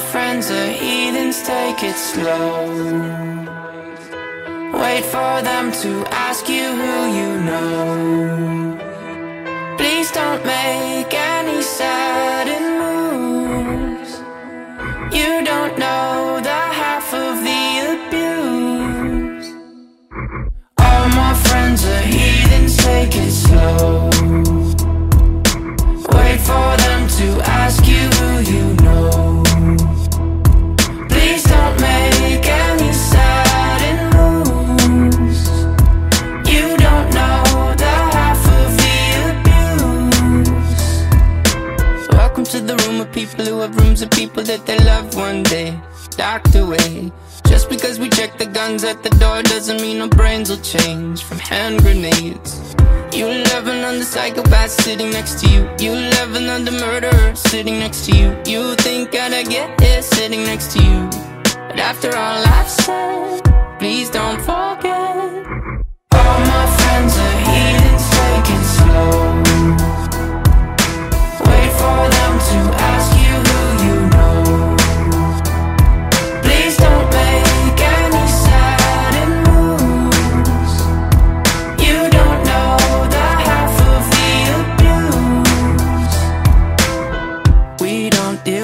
friends are heathens, take it slow. Wait for them to ask you who you know. Please don't make any sudden people who have rooms of people that they love one day. Docked away. Just because we check the guns at the door doesn't mean our brains will change from hand grenades. You loving on the psychopath sitting next to you. You loving on the murderer sitting next to you. You think I'd get here sitting next to you. But after all I've said, please don't forget.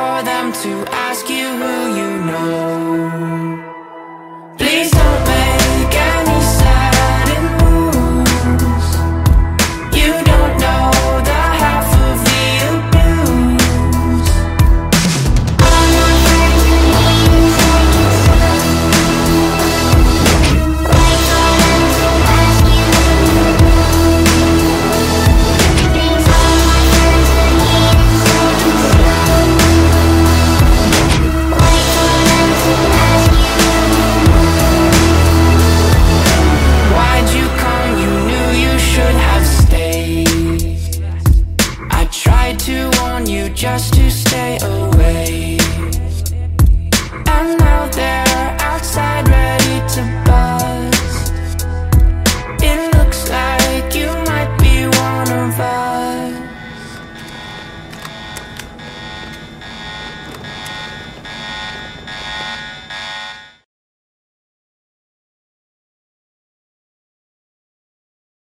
for them to ask you who you know. Please don't just to